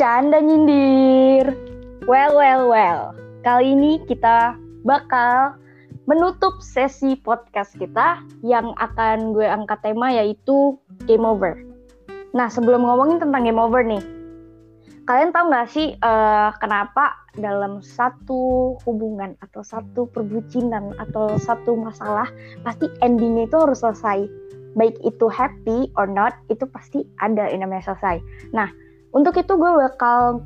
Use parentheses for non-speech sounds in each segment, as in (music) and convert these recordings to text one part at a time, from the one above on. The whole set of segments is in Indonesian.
Bercanda nyindir. Well, well, well. Kali ini kita bakal menutup sesi podcast kita yang akan gue angkat tema yaitu game over. Nah, sebelum ngomongin tentang game over nih, kalian tahu nggak sih uh, kenapa dalam satu hubungan atau satu perbucinan atau satu masalah pasti endingnya itu harus selesai baik itu happy or not itu pasti ada yang namanya selesai nah untuk itu gue bakal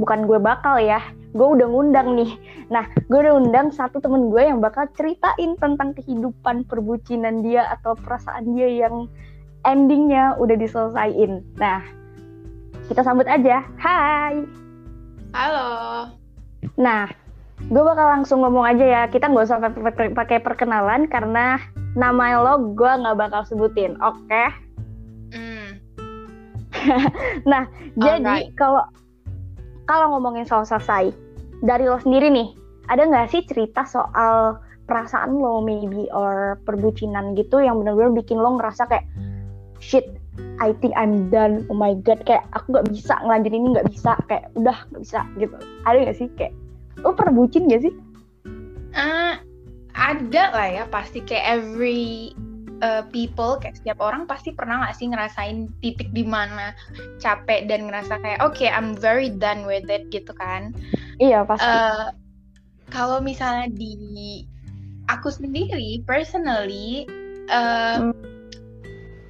bukan gue bakal ya gue udah ngundang nih. Nah gue udah undang satu temen gue yang bakal ceritain tentang kehidupan perbucinan dia atau perasaan dia yang endingnya udah diselesaikan. Nah kita sambut aja. Hai. Halo. Nah gue bakal langsung ngomong aja ya. Kita nggak usah pakai perkenalan karena nama lo gue nggak bakal sebutin, oke? Okay? (laughs) Nah, Alright. jadi kalau kalau ngomongin soal selesai, dari lo sendiri nih, ada nggak sih cerita soal perasaan lo maybe or perbucinan gitu yang benar-benar bikin lo ngerasa kayak shit I think I'm done. Oh my god. Kayak aku nggak bisa ngelanjutin ini nggak bisa. Kayak udah nggak bisa gitu. Ada nggak sih kayak lo perbucin gak sih? Uh, ada lah ya pasti. Kayak every uh, people kayak setiap orang pasti pernah nggak sih ngerasain titik di mana capek dan ngerasa kayak oke okay, I'm very done with it gitu kan iya pasti uh, kalau misalnya di aku sendiri personally uh, hmm.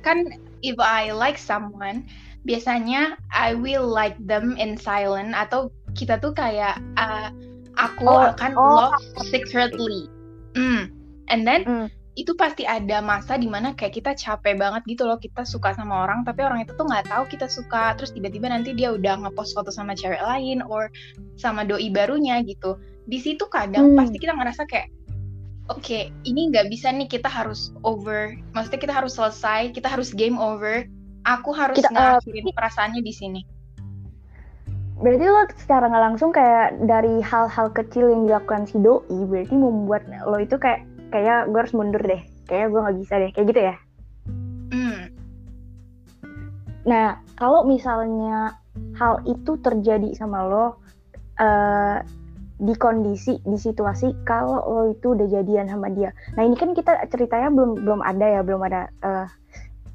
kan if I like someone biasanya I will like them in silent atau kita tuh kayak uh, aku oh, akan oh. love secretly Mm. And then mm. Itu pasti ada masa di mana kayak kita capek banget gitu loh kita suka sama orang tapi orang itu tuh nggak tahu kita suka terus tiba-tiba nanti dia udah ngepost foto sama cewek lain or sama doi barunya gitu di situ kadang mm. pasti kita ngerasa kayak oke okay, ini nggak bisa nih kita harus over maksudnya kita harus selesai kita harus game over aku harus kita, uh, ngakhirin perasaannya di sini berarti lo secara nggak langsung kayak dari hal-hal kecil yang dilakukan si doi berarti membuat lo itu kayak kayak gue harus mundur deh. Kayak gue nggak bisa deh. Kayak gitu ya? Mm. nah kalau misalnya hal itu terjadi sama lo uh, di kondisi di situasi kalau lo itu udah jadian sama dia. Nah ini kan kita ceritanya belum belum ada ya belum ada eh,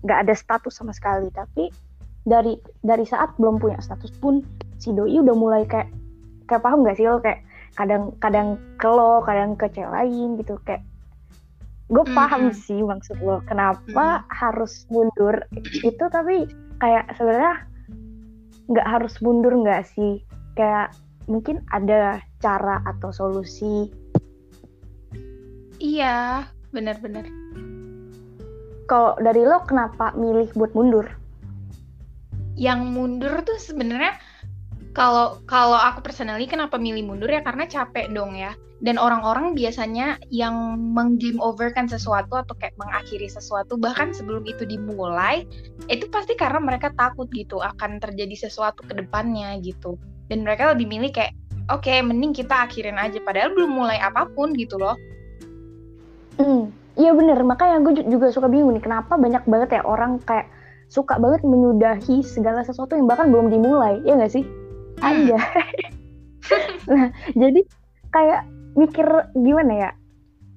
nggak uh, ada status sama sekali. Tapi dari dari saat belum punya status pun si doi udah mulai kayak kayak paham gak sih lo? Kayak kadang kadang ke lo kadang ke cewek lain gitu. Kayak gue paham mm -hmm. sih maksud lo kenapa mm -hmm. harus mundur itu tapi kayak sebenarnya nggak harus mundur nggak sih kayak mungkin ada cara atau solusi iya benar-benar kalau dari lo kenapa milih buat mundur yang mundur tuh sebenarnya kalau kalau aku personally kenapa milih mundur ya? Karena capek dong ya. Dan orang-orang biasanya yang menggame overkan sesuatu atau kayak mengakhiri sesuatu bahkan sebelum itu dimulai itu pasti karena mereka takut gitu akan terjadi sesuatu ke depannya gitu. Dan mereka lebih milih kayak oke okay, mending kita akhirin aja. Padahal belum mulai apa pun gitu loh. Hmm iya bener. Makanya gue juga suka bingung nih kenapa banyak banget ya orang kayak suka banget menyudahi segala sesuatu yang bahkan belum dimulai ya gak sih aja (laughs) nah jadi kayak mikir gimana ya?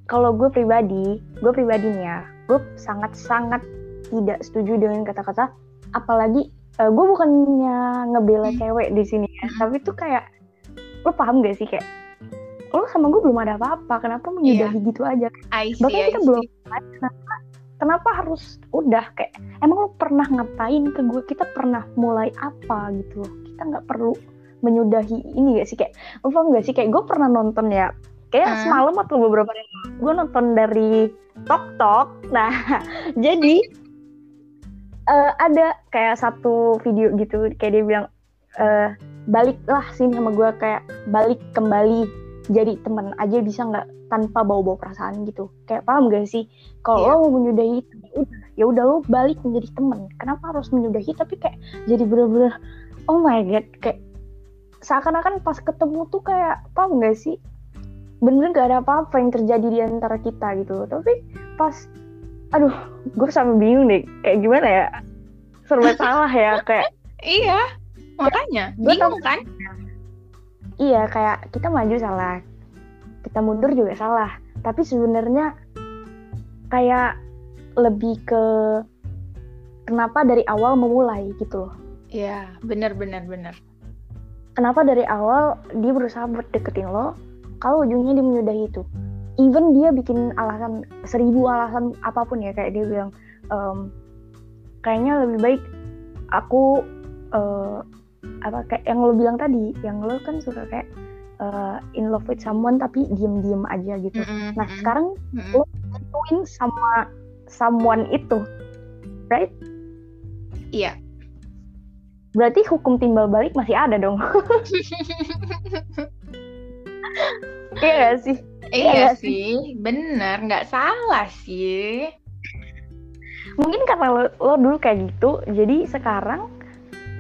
Kalau gue pribadi gue pribadinya gue sangat sangat tidak setuju dengan kata-kata apalagi uh, gue bukannya ngebela hmm. cewek di sini ya hmm. tapi tuh kayak lo paham gak sih kayak lo sama gue belum ada apa-apa kenapa menyudahi yeah. gitu aja? See, bahkan kita belum kenapa kenapa harus udah kayak emang lo pernah ngapain ke gue kita pernah mulai apa gitu? Kita nggak perlu menyudahi ini gak sih? Kayak paham gak sih? Kayak gue pernah nonton ya kayak hmm. semalam atau beberapa hari gue nonton dari Tok Tok nah (laughs) jadi uh, ada kayak satu video gitu kayak dia bilang uh, baliklah sini sama gue kayak balik kembali jadi teman aja bisa nggak tanpa bawa-bawa perasaan gitu. Kayak paham gak sih? Kalau yeah. lo mau menyudahi ya udah ya udah lo balik menjadi teman. Kenapa harus menyudahi? Tapi kayak jadi bener-bener oh my god kayak seakan-akan pas ketemu tuh kayak apa enggak sih? Bener gak ada apa-apa yang terjadi di antara kita gitu. Tapi pas aduh gue sampai bingung deh kayak gimana ya? Serba (laughs) salah ya kayak iya makanya. Bingung kan? Iya kayak kita maju salah kita mundur juga salah. Tapi sebenarnya kayak lebih ke kenapa dari awal memulai gitu. Loh Iya, benar benar benar. Kenapa dari awal dia berusaha buat deketin lo kalau ujungnya dia menyudahi itu even dia bikin alasan seribu alasan apa pun ya kayak dia bilang ehm, kayaknya lebih baik aku eh, apa kayak yang lo bilang tadi yang lo kan suka kayak eh, in love with someone tapi diem-diem aja gitu Mm-mm, nah mm-mm, sekarang mm-mm. lo gituin sama someone itu right Iya. Berarti hukum timbal balik masih ada dong. (laughs) Iya gak sih? Iya Iya sih, benar, nggak salah sih. mungkin karena lo, lo dulu kayak gitu jadi sekarang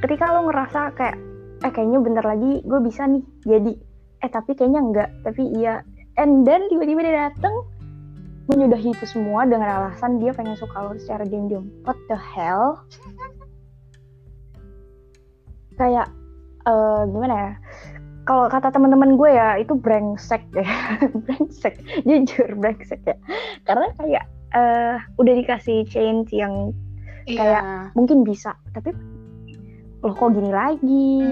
ketika lo ngerasa kayak eh kayaknya bentar lagi gue bisa nih jadi. Eh tapi kayaknya enggak tapi iya. And then tiba-tiba dia dateng menyudahi itu semua dengan alasan dia pengen suka lo secara diam-diam. What the hell (laughs) kayak eh, gimana ya kalau kata teman-teman gue ya itu brengsek ya. (laughs) Brengsek jujur brengsek ya. Karena kayak eh, udah dikasih change yang Iya. mungkin bisa tapi loh kok gini lagi?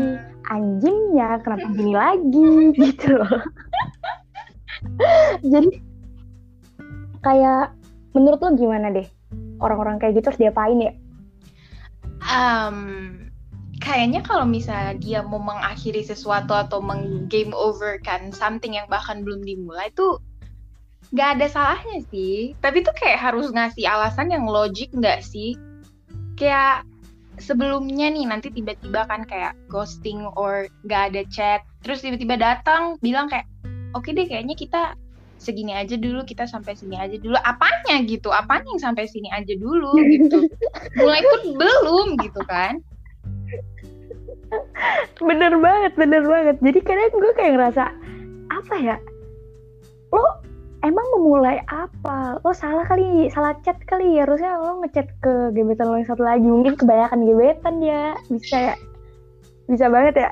Anjingnya kenapa gini (laughs) lagi? Gitu loh. (laughs) Jadi kayak menurut lo gimana deh? Orang-orang kayak gitu harus diapain ya? Em, kayaknya kalau misalnya dia mau mengakhiri sesuatu atau meng-game over kan something yang bahkan belum dimulai tuh nggak ada salahnya sih. Tapi tuh kayak harus ngasih alasan yang logik nggak sih? Kayak sebelumnya nih nanti tiba-tiba kan kayak ghosting or nggak ada chat, terus tiba-tiba datang bilang kayak oke deh kayaknya kita segini aja dulu kita sampai sini aja dulu apanya gitu apanya yang sampai sini aja dulu gitu mulai pun belum gitu kan bener banget bener banget. Jadi kadang gue kayak ngerasa apa ya? Lo emang memulai apa? Lo salah kali salah chat kali ya? Harusnya lo ngechat ke gebetan lo yang satu lagi. Mungkin kebanyakan gebetan ya. Bisa ya. Bisa banget ya.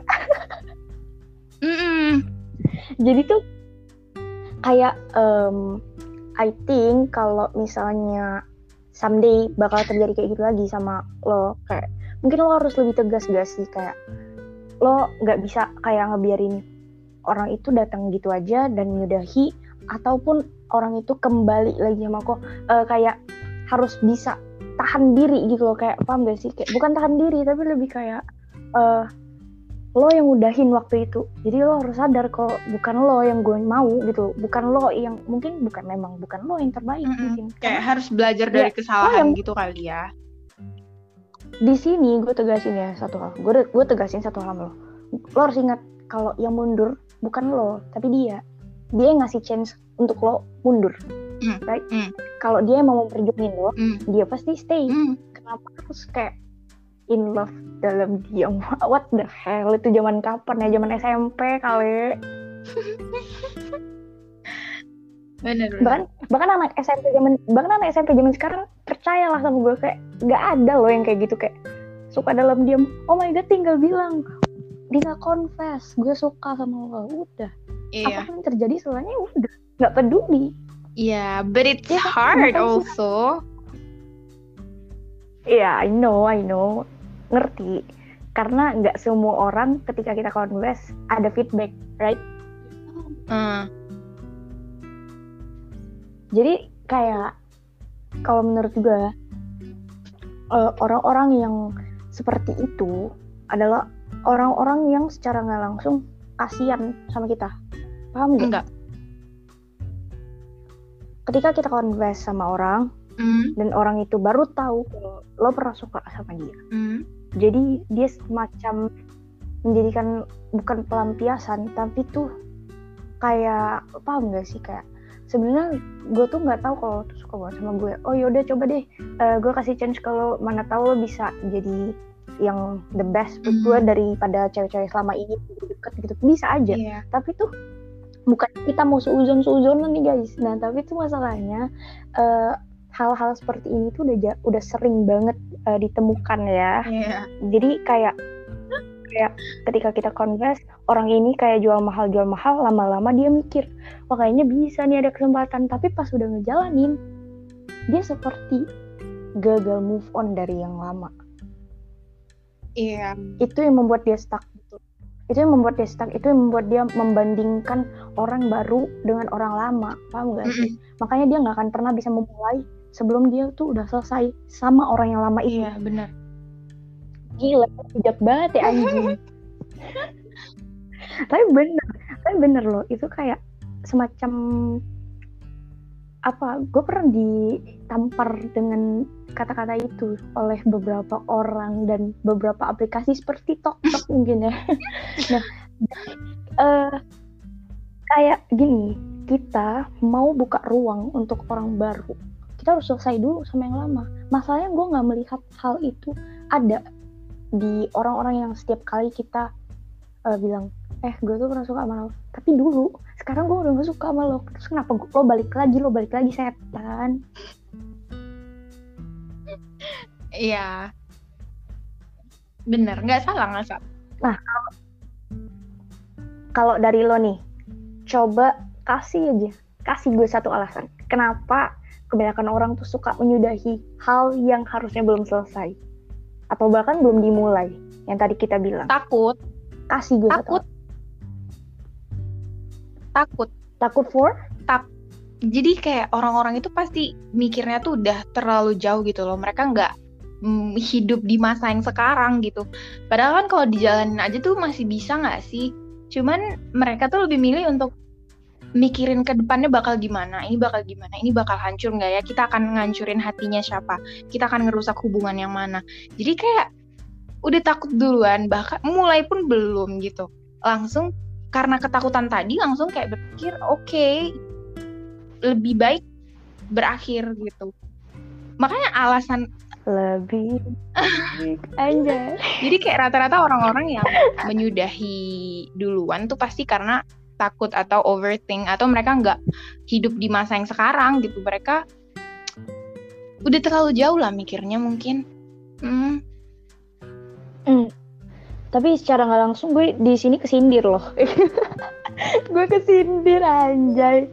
(laughs) Jadi tuh kayak em, I think kalau misalnya someday bakal terjadi kayak gitu lagi sama lo. Kayak mungkin lo harus lebih tegas gak sih? Kayak lo nggak bisa kayak ngebiarin orang itu datang gitu aja dan menyudahi ataupun orang itu kembali lagi sama kok Eh, kayak harus bisa tahan diri gitu loh. Kayak paham gak sih? Kayak bukan tahan diri tapi lebih kayak eh lo yang udahin waktu itu. Jadi lo harus sadar kalau bukan lo yang gue mau gitu. Bukan lo yang mungkin bukan memang bukan lo yang terbaik Mm-mm. mungkin. Kayak Karena harus belajar dari Ya, kesalahan oh, gitu kali ya di sini gue tegasin ya satu hal. Gue gue tegasin satu hal lo. Lo harus ingat kalau yang mundur bukan lo tapi dia. Dia yang ngasih chance untuk lo mundur. Mm, right? Mm. kalau dia mau perjuangin lo Mm, dia pasti stay. Mm. kenapa harus kayak in love dalam diam? (laughs) What the hell? Itu zaman kapan ya? Zaman SMP kali. (laughs) Bener bener. Bahkan bahkan anak SMP zaman bahkan anak SMP zaman sekarang percayalah sama gue kayak nggak ada loh yang kayak gitu kayak suka dalam diam oh my god tinggal bilang tinggal confess gue suka sama lo. Udah. Iya. Apa pun yang terjadi setelahnya udah nggak peduli. Iya but it's tapi hard also. Iya, I know, I know, ngerti. Karena nggak semua orang ketika kita confess ada feedback, right? Mm, Jadi kayak kalau menurut gue eh, orang-orang yang seperti itu adalah orang-orang yang secara nggak langsung kasihan sama kita. Paham nggak? enggak Ketika kita confess sama orang Mm, dan orang itu baru tahu kalau lo pernah suka sama dia. mm, Jadi dia semacam menjadikan bukan pelampiasan tapi tuh kayak paham gak sih kayak sebenarnya gue tuh nggak tahu kalau tuh suka banget sama gue. Oh yaudah coba deh. Eh, gue kasih chance kalau mana tahu lo bisa jadi yang the best buat Mhm. gue daripada cewek-cewek selama ini deket gitu. Bisa aja. Iya. Tapi tuh bukan kita mau seuzon seuzonan nih guys. Nah tapi tuh masalahnya eh, hal-hal seperti ini tuh udah udah sering banget eh, ditemukan ya. Iya. Jadi kayak kayak ketika kita converse orang ini kayak jual mahal jual mahal lama-lama dia mikir wah kayaknya bisa nih ada kesempatan. Tapi pas udah ngejalanin dia seperti gagal move on dari yang lama. Iya. Itu yang membuat dia stuck gitu. Itu yang membuat dia stuck itu yang membuat dia membandingkan orang baru dengan orang lama. Paham gak sih? Makanya dia nggak akan pernah bisa memulai sebelum dia tuh udah selesai sama orang yang lama itu iya benar gila bijak banget ya anjing. (laughs) Tapi bener tapi bener loh itu kayak semacam apa gue pernah ditampar dengan kata-kata itu oleh beberapa orang dan beberapa aplikasi seperti TokTok (laughs) mungkin ya. Nah uh, kayak gini kita mau buka ruang untuk orang baru kita harus selesai dulu sama yang lama. Masalahnya gue nggak melihat hal itu ada di orang-orang yang setiap kali kita uh, bilang eh gue tuh pernah suka sama lo. Tapi dulu sekarang gue udah gak suka sama lo. Terus kenapa gue, lo balik lagi lo balik lagi setan? Iya. Bener nggak salah nggak salah. Nah kalau dari lo nih coba kasih aja kasih gue satu alasan kenapa kebanyakan orang tuh suka menyudahi hal yang harusnya belum selesai atau bahkan belum dimulai yang tadi kita bilang. Takut. Kasih gue takut. Takut. Takut for? Tak jadi kayak orang-orang itu pasti mikirnya tuh udah terlalu jauh gitu loh. Mereka nggak mm, hidup di masa yang sekarang gitu. Padahal kan kalau dijalanin aja tuh masih bisa nggak sih? Cuman mereka tuh lebih milih untuk mikirin ke depannya bakal gimana, ini bakal gimana, ini bakal hancur nggak ya, kita akan ngancurin hatinya siapa, kita akan ngerusak hubungan yang mana. Jadi kayak udah takut duluan, bahkan mulai pun belum gitu. Langsung karena ketakutan tadi langsung kayak berpikir oke okay, lebih baik berakhir gitu. Makanya alasan lebih aja. (laughs) Jadi kayak rata-rata orang-orang yang menyudahi duluan tuh pasti karena takut atau overthink atau mereka nggak hidup di masa yang sekarang gitu mereka udah terlalu jauh lah mikirnya mungkin hmm. Hmm. tapi secara nggak langsung gue di sini kesindir loh (laughs) gue kesindir anjay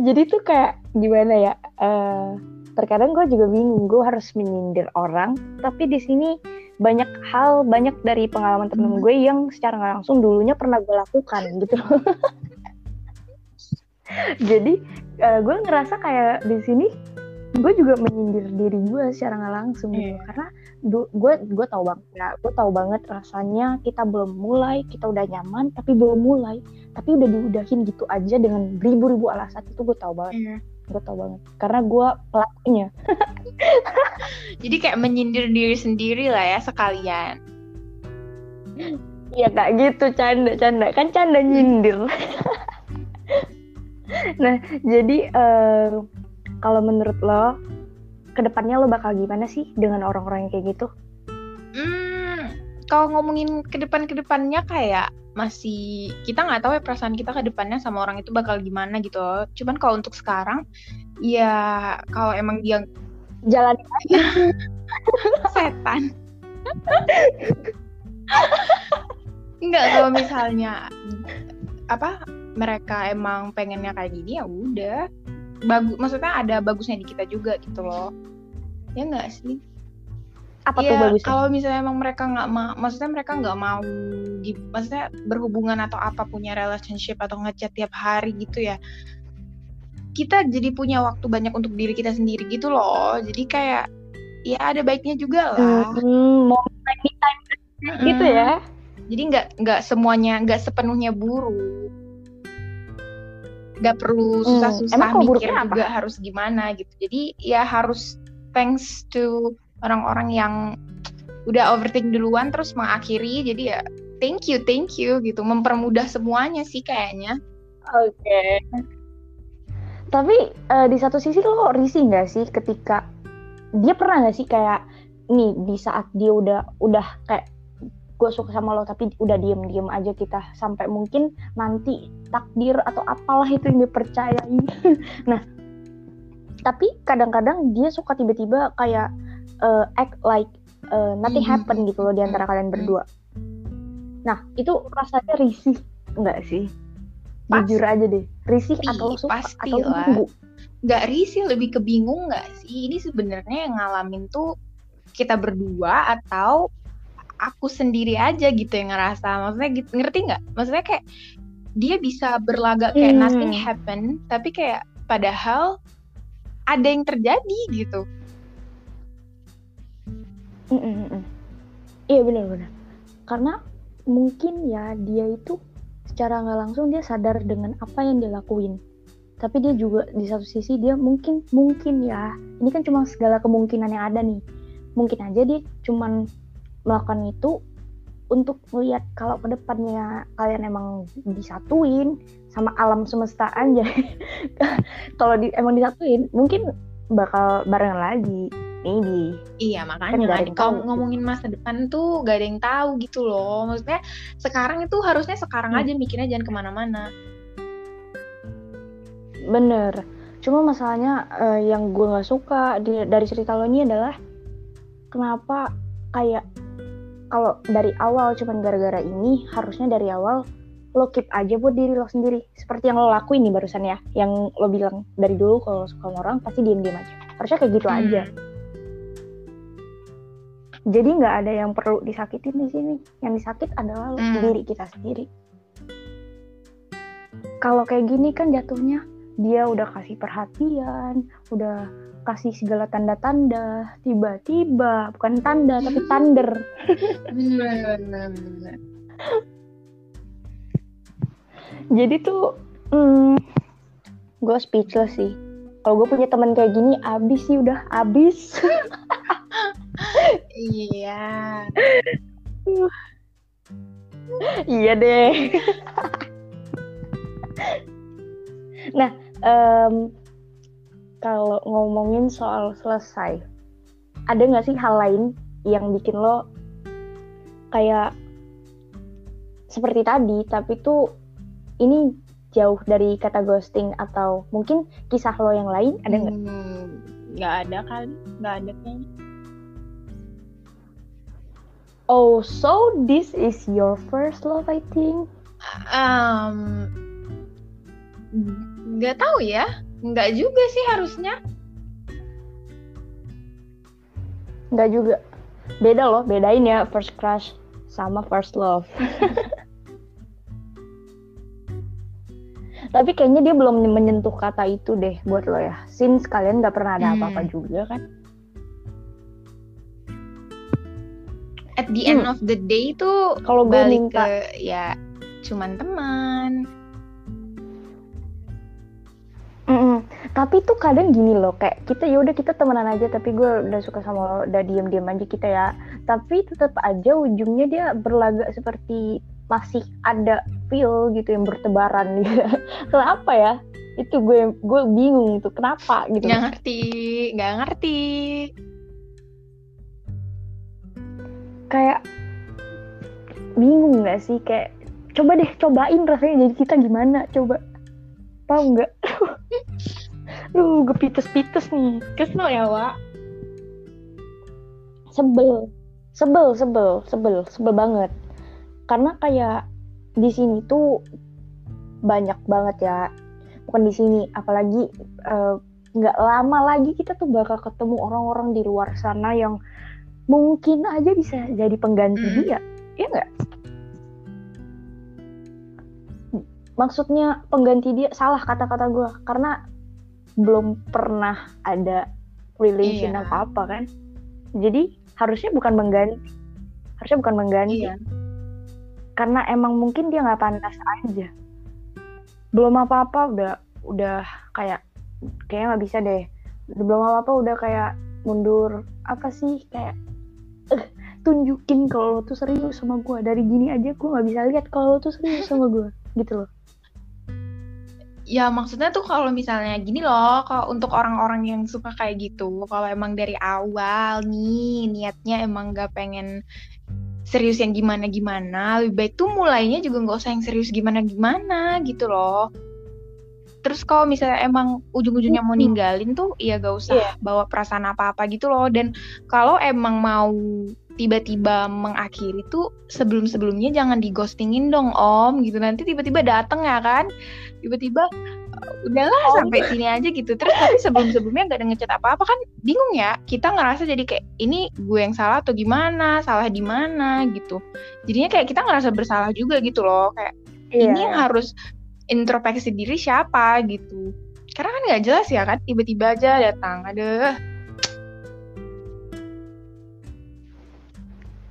jadi tuh kayak gimana ya uh, terkadang gue juga bingung gue harus menyindir orang tapi di sini banyak hal banyak dari pengalaman temen hmm. gue yang secara nggak langsung dulunya pernah gue lakukan gitu (laughs) jadi uh, gue ngerasa kayak di sini gue juga menyindir diri gue secara nggak langsung gitu. Yeah. karena gue gue tahu banget ya gue tahu banget rasanya kita belum mulai kita udah nyaman tapi belum mulai. Tapi udah diudahin gitu aja dengan ribu-ribu alasan itu gue tahu banget. Yeah gue tau banget. Karena gue pelakunya. (laughs) Jadi kayak menyindir diri sendiri lah ya sekalian. Iya kak gitu canda canda kan canda nyindir (laughs) nah jadi uh, kalau menurut lo ke depannya lo bakal gimana sih dengan orang-orang yang kayak gitu hmm, kalau ngomongin ke depan ke depannya kayak masih kita nggak tahu ya perasaan kita ke depannya sama orang itu bakal gimana gitu loh. Cuman kalau untuk sekarang ya kalau emang dia jalan (laughs) aja setan. Enggak kalau misalnya apa mereka emang pengennya kayak gini ya udah bagus maksudnya ada bagusnya di kita juga gitu loh ya enggak sih apa ya, tuh bagusnya? Kalau misalnya emang mereka nggak mau, maksudnya mereka nggak mau, maksudnya berhubungan atau apa punya relationship atau ngechat tiap hari gitu ya, kita jadi punya waktu banyak untuk diri kita sendiri gitu loh. Jadi kayak ya ada baiknya juga lah. Hmm, mau time time hmm. gitu ya. Jadi nggak nggak semuanya nggak sepenuhnya buruk. Nggak perlu susah-susah hmm. mikir juga apa? harus gimana gitu. Jadi ya harus thanks to orang-orang yang udah overthink duluan terus mengakhiri jadi ya thank you thank you gitu mempermudah semuanya sih kayaknya oke okay. tapi uh, di satu sisi lo risih nggak sih ketika dia pernah nggak sih kayak nih di saat dia udah udah kayak gue suka sama lo tapi udah diem diem aja kita. Sampai mungkin nanti takdir atau apalah itu yang dipercayai. (laughs) Nah tapi kadang-kadang dia suka tiba-tiba kayak uh, act like uh, nothing mm -hmm. happen gitu loh di antara kalian berdua. nah itu rasanya risih enggak sih? Jujur aja deh. Risih atau lo suka pasti atau nunggu nggak risih lebih ke bingung nggak sih? Ini sebenarnya yang ngalamin tuh kita berdua atau aku sendiri aja gitu yang ngerasa maksudnya gitu ngerti nggak maksudnya kayak dia bisa berlagak kayak Hmm. nothing happen tapi kayak padahal ada yang terjadi gitu Mm, mm, mm. Iya benar-benar. Karena mungkin ya dia itu secara nggak langsung dia sadar dengan apa yang dia lakuin. Tapi dia juga di satu sisi dia mungkin mungkin ya ini kan cuma segala kemungkinan yang ada nih. Mungkin aja dia cuman melakukan itu untuk melihat kalau ke depannya kalian emang disatuin sama alam semesta aja. (laughs) kalau di, emang disatuin mungkin bakal barengan lagi. Maybe. Iya Kan makanya kan kalau ngomongin masa depan tuh gak ada yang tahu gitu loh maksudnya sekarang itu harusnya sekarang Hmm. aja mikirnya jangan ke mana-mana Bener. Cuma masalahnya eh, yang gue nggak suka di- dari cerita lo ini adalah kenapa kayak kalau dari awal cuman gara-gara ini harusnya dari awal lo keep aja buat diri lo sendiri. Seperti yang lo lakuin nih barusan ya, yang lo bilang dari dulu kalau suka sama orang pasti diem-diem aja. Harusnya kayak gitu Hmm. aja. Jadi nggak ada yang perlu disakitin di sini. Yang disakit adalah lo Hmm. sendiri kita sendiri. Kalau kayak gini kan jatuhnya dia udah kasih perhatian, udah kasih segala tanda-tanda, tiba-tiba bukan tanda tapi thunder. (laughs) Jadi tuh, hmm, gue speechless sih. Kalau gue punya teman kayak gini, abis sih udah abis. (laughs) Iya. iya deh. (laughs) nah, em, kalau ngomongin soal selesai, ada nggak sih hal lain yang bikin lo kayak seperti tadi, tapi tuh ini jauh dari kata ghosting atau mungkin kisah lo yang lain ada nggak? Hmm, nggak ada kali, nggak ada kayaknya. Oh, so this is your first love, I think. Um, nggak tahu ya, nggak juga sih harusnya. Nggak juga. Beda loh, bedain ya first crush sama first love. (laughs) Tapi kayaknya dia belum menyentuh kata itu deh buat lo ya. Since kalian nggak pernah ada Hmm. apa-apa juga kan. At the end of the day tuh Kalau gue balik minta ke ya cuman teman. Tapi tuh kadang gini loh, kayak kita ya udah kita temenan aja, tapi gue udah suka sama lo, udah diem-diem aja kita ya. Tapi tetap aja ujungnya dia berlagak seperti masih ada feel gitu yang bertebaran gitu. (laughs) Kenapa ya? Itu gue gue bingung tuh kenapa gitu. Nggak ngerti, nggak ngerti. Kayak bingung nggak sih kayak coba deh cobain rasanya jadi kita gimana coba tahu nggak? (laughs) Lu gepites-pites nih. Kesel ya, Wak. sebel sebel sebel sebel sebel banget karena kayak di sini tuh banyak banget ya bukan di sini apalagi eh, nggak lama lagi kita tuh bakal ketemu orang-orang di luar sana yang mungkin aja bisa jadi pengganti Mm. dia ya nggak maksudnya pengganti dia salah kata-kata gue karena belum pernah ada relation Iya. apa apa kan? Jadi harusnya bukan mengganti. Harusnya bukan mengganti. Iya. karena emang mungkin dia nggak pantas aja. Belum apa apa udah udah kayak kayaknya nggak bisa deh. Belum apa apa udah kayak mundur. Apa sih? Kayak eh tunjukin kalau lo tuh serius sama gue dari gini aja gue nggak bisa lihat kalau lo tuh serius sama gue (laughs) gitu loh Ya maksudnya tuh kalau misalnya gini loh, kalau untuk orang-orang yang suka kayak gitu, kalau emang dari awal nih niatnya emang gak pengen serius yang gimana-gimana, lebih baik tuh mulainya juga nggak usah yang serius gimana-gimana gitu loh. Terus kalau misalnya emang ujung-ujungnya mau ninggalin tuh, ya gak usah Iya. bawa perasaan apa-apa gitu loh. Dan kalau emang mau tiba-tiba mengakhiri tuh sebelum-sebelumnya jangan di ghostingin dong om gitu. Nanti tiba-tiba dateng ya kan? Tiba-tiba udahlah oh. sampai sini aja gitu. Terus tapi sebelum-sebelumnya nggak ada ngechat apa-apa kan bingung ya. Kita ngerasa jadi kayak ini gue yang salah atau gimana? Salah di mana? gitu. Jadinya kayak kita ngerasa bersalah juga gitu loh. Kayak yeah. ini yang harus introspeksi diri siapa? gitu. Karena kan nggak jelas ya kan? Tiba-tiba aja datang ada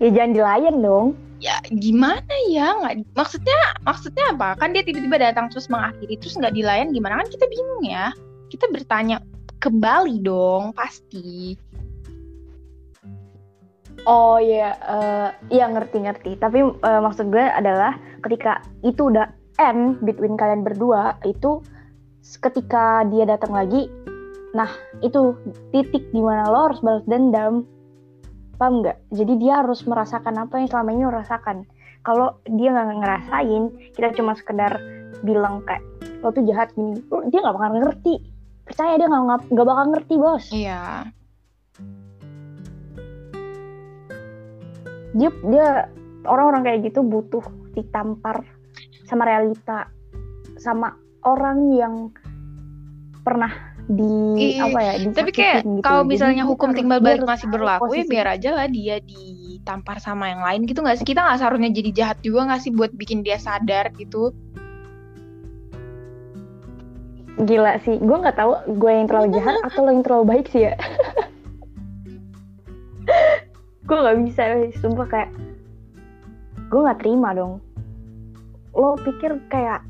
ya jangan dilayan dong. Ya gimana ya? Nggak maksudnya maksudnya apa? Kan dia tiba-tiba datang terus mengakhiri terus nggak dilayan gimana? Kan kita bingung ya. Kita bertanya kembali dong pasti. Oh ya uh, ya ngerti-ngerti. Tapi uh, maksud gue adalah ketika itu udah end between kalian berdua itu ketika dia datang lagi nah itu titik di mana lo harus balas dendam paham nggak? Jadi dia harus merasakan apa yang selama ini lo rasakan. Kalau dia nggak ngerasain kita cuma sekedar bilang kayak lo tuh jahat gini. Dia nggak bakal ngerti. Percaya dia nggak nggak bakal ngerti bos. Iya. Dia dia orang-orang kayak gitu butuh ditampar sama realita sama orang yang pernah di apa ya di tapi kayak gitu. kalau misalnya Jadi, hukum timbal balik masih berlaku ya biar aja lah dia ditampar sama yang lain gitu nggak sih? Kita nggak seharusnya jadi jahat juga nggak sih buat bikin dia sadar gitu? Gila sih. Gue nggak tahu gue yang terlalu jahat atau lo yang terlalu baik sih ya. (laughs) Gue nggak bisa sumpah kayak gue nggak terima dong. Lo pikir kayak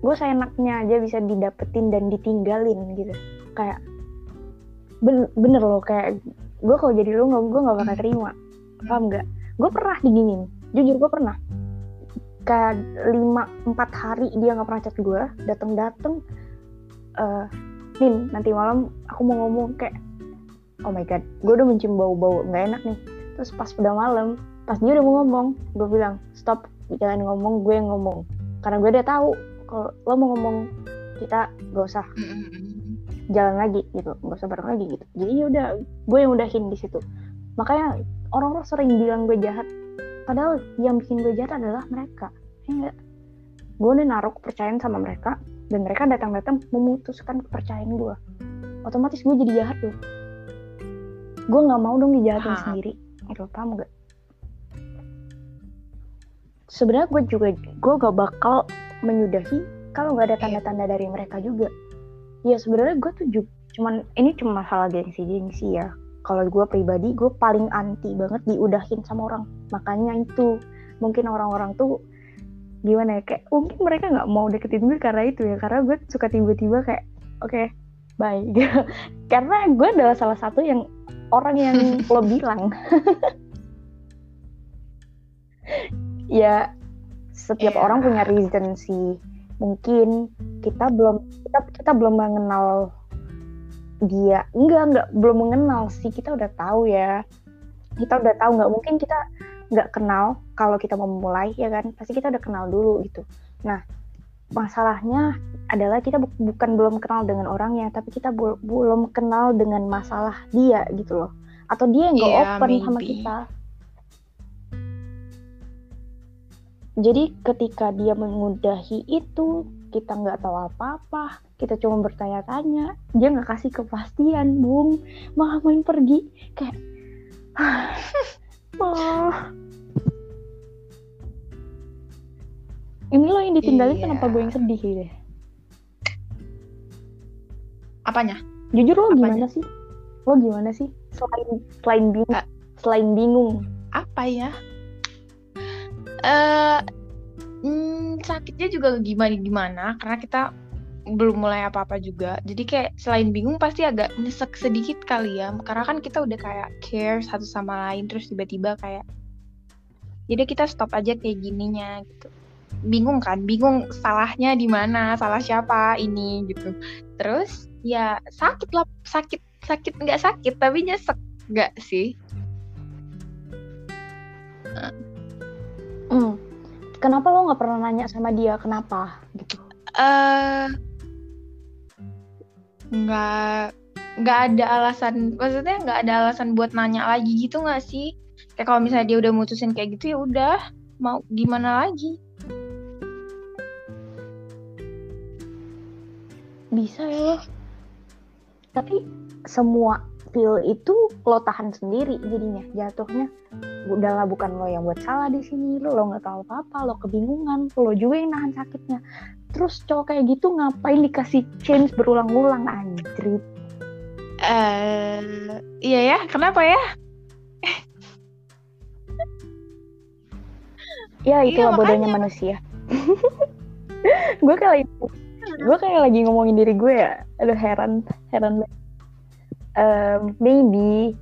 gue seenaknya aja bisa didapetin dan ditinggalin gitu. Kayak ben bener loh kayak gue kalau jadi lu nggak gue nggak bakal terima. Paham nggak? Gue pernah diginin jujur gue pernah. Kayak lima empat hari dia nggak pernah chat gue dateng dateng uh, nin nanti malam aku mau ngomong kayak oh my god gue udah mencium bau bau nggak enak nih. Terus pas udah malam pas dia udah mau ngomong gue bilang stop jangan ngomong gue yang ngomong. Karena gue udah tahu kalau lo mau ngomong kita gak usah jalan lagi gitu gak usah bareng lagi gitu. Jadi ya udah gue yang udahin di situ. Makanya orang-orang sering bilang gue jahat padahal yang bikin gue jahat adalah mereka ya enggak gue udah naruh kepercayaan sama mereka dan mereka datang-datang memutuskan kepercayaan gue. Otomatis gue jadi jahat tuh. Gue nggak mau dong dijahatin ha. sendiri itu paham gak sebenarnya gue juga gue gak bakal menyudahi kalau nggak ada iya. tanda-tanda dari mereka juga. Ya sebenarnya gue tuh juga cuman ini cuma masalah gengsi gengsi ya. Kalau gue pribadi gue paling anti banget diudahin sama orang. Makanya itu mungkin orang-orang tuh gimana ya kayak mungkin mereka nggak mau deketin gue karena itu ya. Karena gue suka tiba-tiba kayak oke okay, bye. (laughs) Karena gue adalah salah satu yang orang yang (laughs) lo bilang (laughs) ya setiap yeah. orang punya reason sih. Mungkin kita belum kita kita belum mengenal dia. Enggak enggak belum mengenal sih. Kita udah tahu ya. Kita udah tahu nggak mungkin kita nggak kenal kalau kita mau mulai ya kan? Pasti kita udah kenal dulu gitu. Nah masalahnya adalah kita bu bukan belum kenal dengan orangnya tapi kita belum kenal dengan masalah dia gitu loh. Atau dia yang nggak yeah, open maybe. sama kita Jadi ketika dia mengudahi itu, kita nggak tahu apa-apa, kita cuma bertanya-tanya, dia nggak kasih kepastian, bung, malah main pergi, kayak, oh. Ini lo yang ditinggalin iya. kenapa gue yang sedih gitu Apanya? Jujur lo Apanya? gimana sih? Lo gimana sih? Selain selain bingung, selain bingung. Apa ya? Uh, hmm, sakitnya juga gimana gimana karena kita belum mulai apa-apa juga. Jadi kayak selain bingung pasti agak nyesek sedikit kali ya. Karena kan kita udah kayak care satu sama lain terus tiba-tiba kayak jadi kita stop aja kayak gininya gitu. Bingung kan? Bingung salahnya di mana? Salah siapa ini gitu. Terus ya sakit lah, sakit sakit nggak sakit tapi nyesek nggak sih? Kenapa lo nggak pernah nanya sama dia kenapa gitu? Eh, nggak nggak ada alasan. Maksudnya nggak ada alasan buat nanya lagi gitu nggak sih? kayak kalau misalnya dia udah mutusin kayak gitu ya udah mau gimana lagi bisa ya lo tapi semua feel itu lo tahan sendiri jadinya jatuhnya. Udahlah bukan lo yang buat salah di sini lo lo nggak tahu apa apa lo kebingungan lo juga yang nahan sakitnya. Terus cowok kayak gitu ngapain dikasih change berulang-ulang anjrit? Eh uh, iya ya kenapa ya? (laughs) Ya itulah iya, bodohnya manusia. (laughs) Gue kayak lagi gue kayak lagi ngomongin diri gue ya. Aduh heran heran banget um, maybe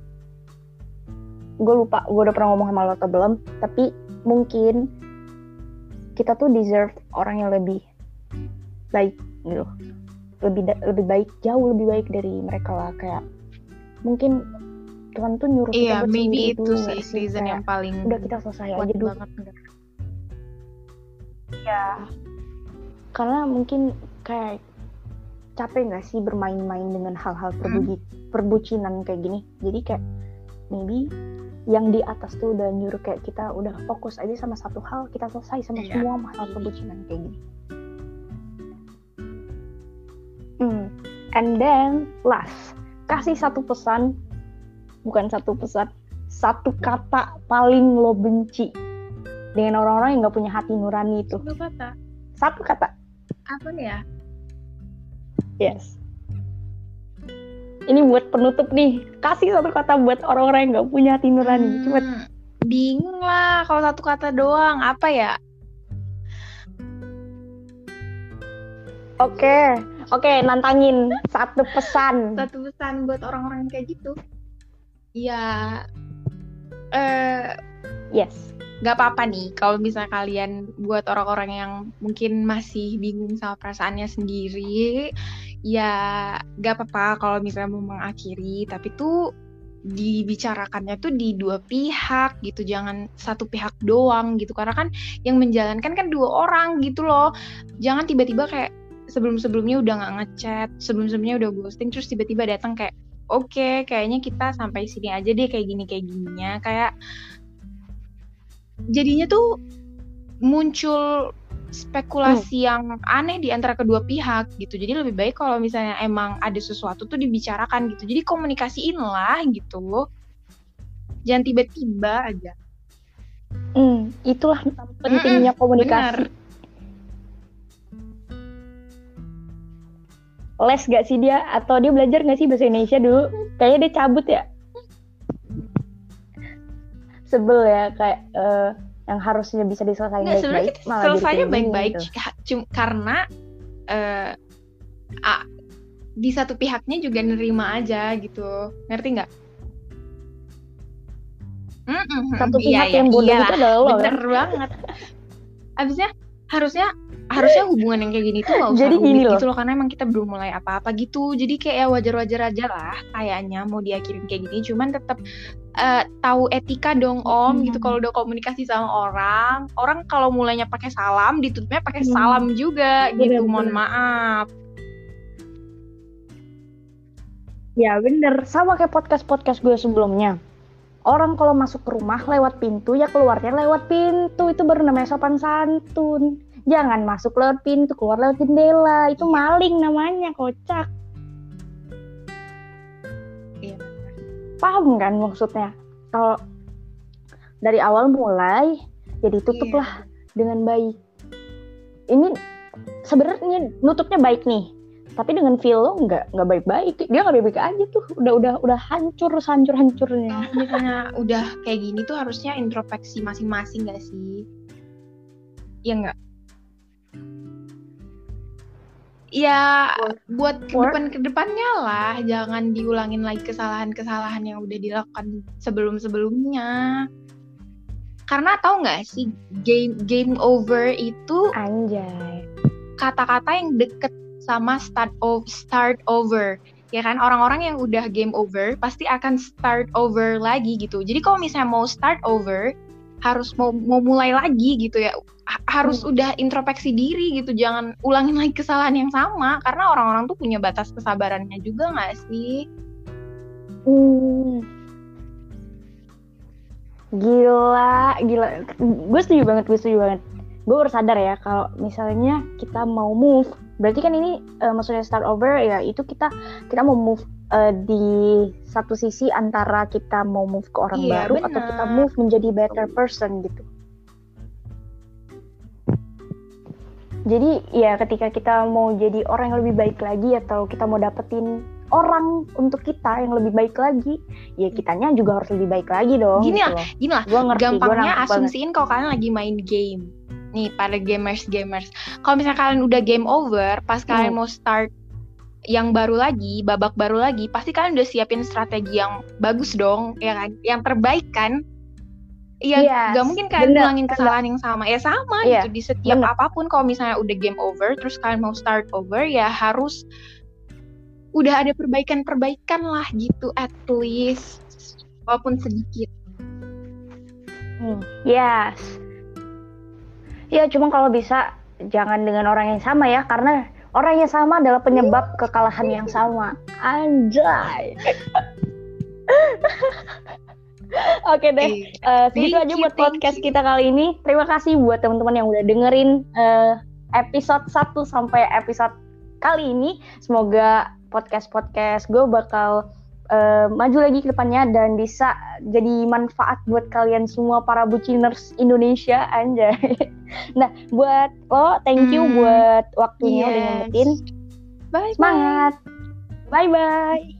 gue lupa gue udah pernah ngomong sama lo atau belum tapi mungkin kita tuh deserve orang yang lebih baik gitu. Lebih lebih baik jauh lebih baik dari mereka lah kayak mungkin Tuhan tuh nyuruh iya, kita buat maybe itu sih reason yang paling udah kita selesai aja dulu. banget. Ya karena mungkin kayak capek nggak sih bermain-main dengan hal-hal perbuci hmm. perbucinan kayak gini jadi kayak maybe yang di atas tuh udah nyuruh kayak kita udah fokus aja sama satu hal kita selesai sama yeah. semua masalah perbucinan kayak gini hmm. and then last kasih satu pesan bukan satu pesan satu kata paling lo benci dengan orang-orang yang nggak punya hati nurani itu satu kata satu kata apa nih ya Yes. Ini buat penutup nih. Kasih satu kata buat orang-orang yang nggak punya hati nurani. Hmm, Coba. Bingung lah kalau satu kata doang. Apa ya? Oke, oke, nantangin satu pesan. Satu pesan buat orang-orang kayak gitu. Ya, eh, uh, yes nggak apa-apa nih kalau misalnya kalian buat orang-orang yang mungkin masih bingung sama perasaannya sendiri ya nggak apa-apa kalau misalnya mau mengakhiri tapi tuh dibicarakannya tuh di dua pihak gitu jangan satu pihak doang gitu. Karena kan yang menjalankan kan dua orang gitu loh. Jangan tiba-tiba kayak sebelum-sebelumnya udah nggak ngechat sebelum-sebelumnya udah ghosting terus tiba-tiba datang kayak oke okay, kayaknya kita sampai sini aja deh kayak gini kayak gininya. Kayak jadinya tuh muncul spekulasi hmm. yang aneh di antara kedua pihak gitu. Jadi lebih baik kalau misalnya emang ada sesuatu tuh dibicarakan gitu. Jadi komunikasiin lah gitu. Jangan tiba-tiba aja. Hmm, itulah pentingnya komunikasi. Bener. Les gak sih dia atau dia belajar gak sih bahasa Indonesia dulu? Kayaknya dia cabut ya (laughs) sebel ya kayak uh, yang harusnya bisa diselesaikan baik-baik malah selesainya baik-baik. gitu. karena uh, uh, di satu pihaknya juga nerima aja gitu. Ngerti nggak? Satu iya, pihak iya, yang bodoh iya, itu adalah lo bener kan? banget. Abisnya harusnya harusnya hubungan yang kayak gini tuh gak usah jadi gini loh. gitu loh karena emang kita belum mulai apa-apa gitu. Jadi kayak ya wajar-wajar aja lah kayaknya mau diakhirin kayak gini. Cuman tetap uh, tahu etika dong om hmm. gitu kalau udah komunikasi sama orang orang kalau mulainya pakai salam ditutupnya pakai hmm. salam juga bener, gitu mohon maaf. Ya bener. Sama kayak podcast podcast gue sebelumnya orang kalau masuk ke rumah lewat pintu ya keluarnya lewat pintu. Itu baru namanya sopan santun. Jangan masuk lewat pintu keluar lewat jendela. Itu maling namanya kocak. Iya paham kan maksudnya? Kalau dari awal mulai jadi tutuplah iya. dengan baik. Ini sebenarnya nutupnya baik nih tapi dengan feel lo nggak nggak baik-baik. Dia nggak baik-baik aja tuh. Udah udah udah hancur hancur hancurnya misalnya udah kayak gini tuh harusnya introspeksi masing-masing gak sih? Ya nggak? Ya buat ke depan ke depannya lah. Jangan diulangin lagi kesalahan-kesalahan yang udah dilakukan sebelum-sebelumnya. Karena tau nggak sih game game over itu anjay. kata-kata yang deket sama start of start over ya kan orang-orang yang udah game over pasti akan start over lagi gitu jadi kalau misalnya mau start over harus mau mau mulai lagi gitu ya harus hmm. udah introspeksi diri gitu jangan ulangin lagi kesalahan yang sama karena orang-orang tuh punya batas kesabarannya juga nggak sih hmm. Gila, gila. Gue setuju banget, gue setuju banget. Gue baru sadar ya kalau misalnya kita mau move, berarti kan ini uh, maksudnya start over ya itu kita kita mau move uh, di satu sisi antara kita mau move ke orang Iya, baru atau benar. kita move menjadi better person gitu. Jadi ya ketika kita mau jadi orang yang lebih baik lagi atau kita mau dapetin orang untuk kita yang lebih baik lagi, ya kitanya juga harus lebih baik lagi dong. Gini gitu lah, loh. Gini lah, Gua ngerti, gua gampangnya asumsiin kalau kalian lagi main game. Nih, pada gamers-gamers. Kalau misalnya kalian udah game over, pas kalian Hmm. mau start yang baru lagi, babak baru lagi, pasti kalian udah siapin strategi yang bagus dong, ya kan? Yang terbaik kan? Iya, Yes, gak mungkin kalian bener, ngulangin kesalahan yang sama. Ya sama Iya, gitu di setiap bener. apa pun kalau misalnya udah game over terus kalian mau start over ya harus udah ada perbaikan-perbaikan lah gitu at least walaupun sedikit. Yes. Ya, cuma kalau bisa jangan dengan orang yang sama ya, karena orang yang sama adalah penyebab kekalahan yang sama. Anjay. (laughs) Oke deh, eh, segitu aja buat podcast kita kali ini. Terima kasih buat teman-teman yang udah dengerin eh, episode 1 sampai episode kali ini. Semoga podcast-podcast gue bakal eh, maju lagi ke depannya dan bisa jadi manfaat buat kalian semua para buciners Indonesia anjay. (laughs) Nah, buat lo thank you Hmm, buat waktunya udah yes. nyempetin. Bye bye. Semangat. Bye bye.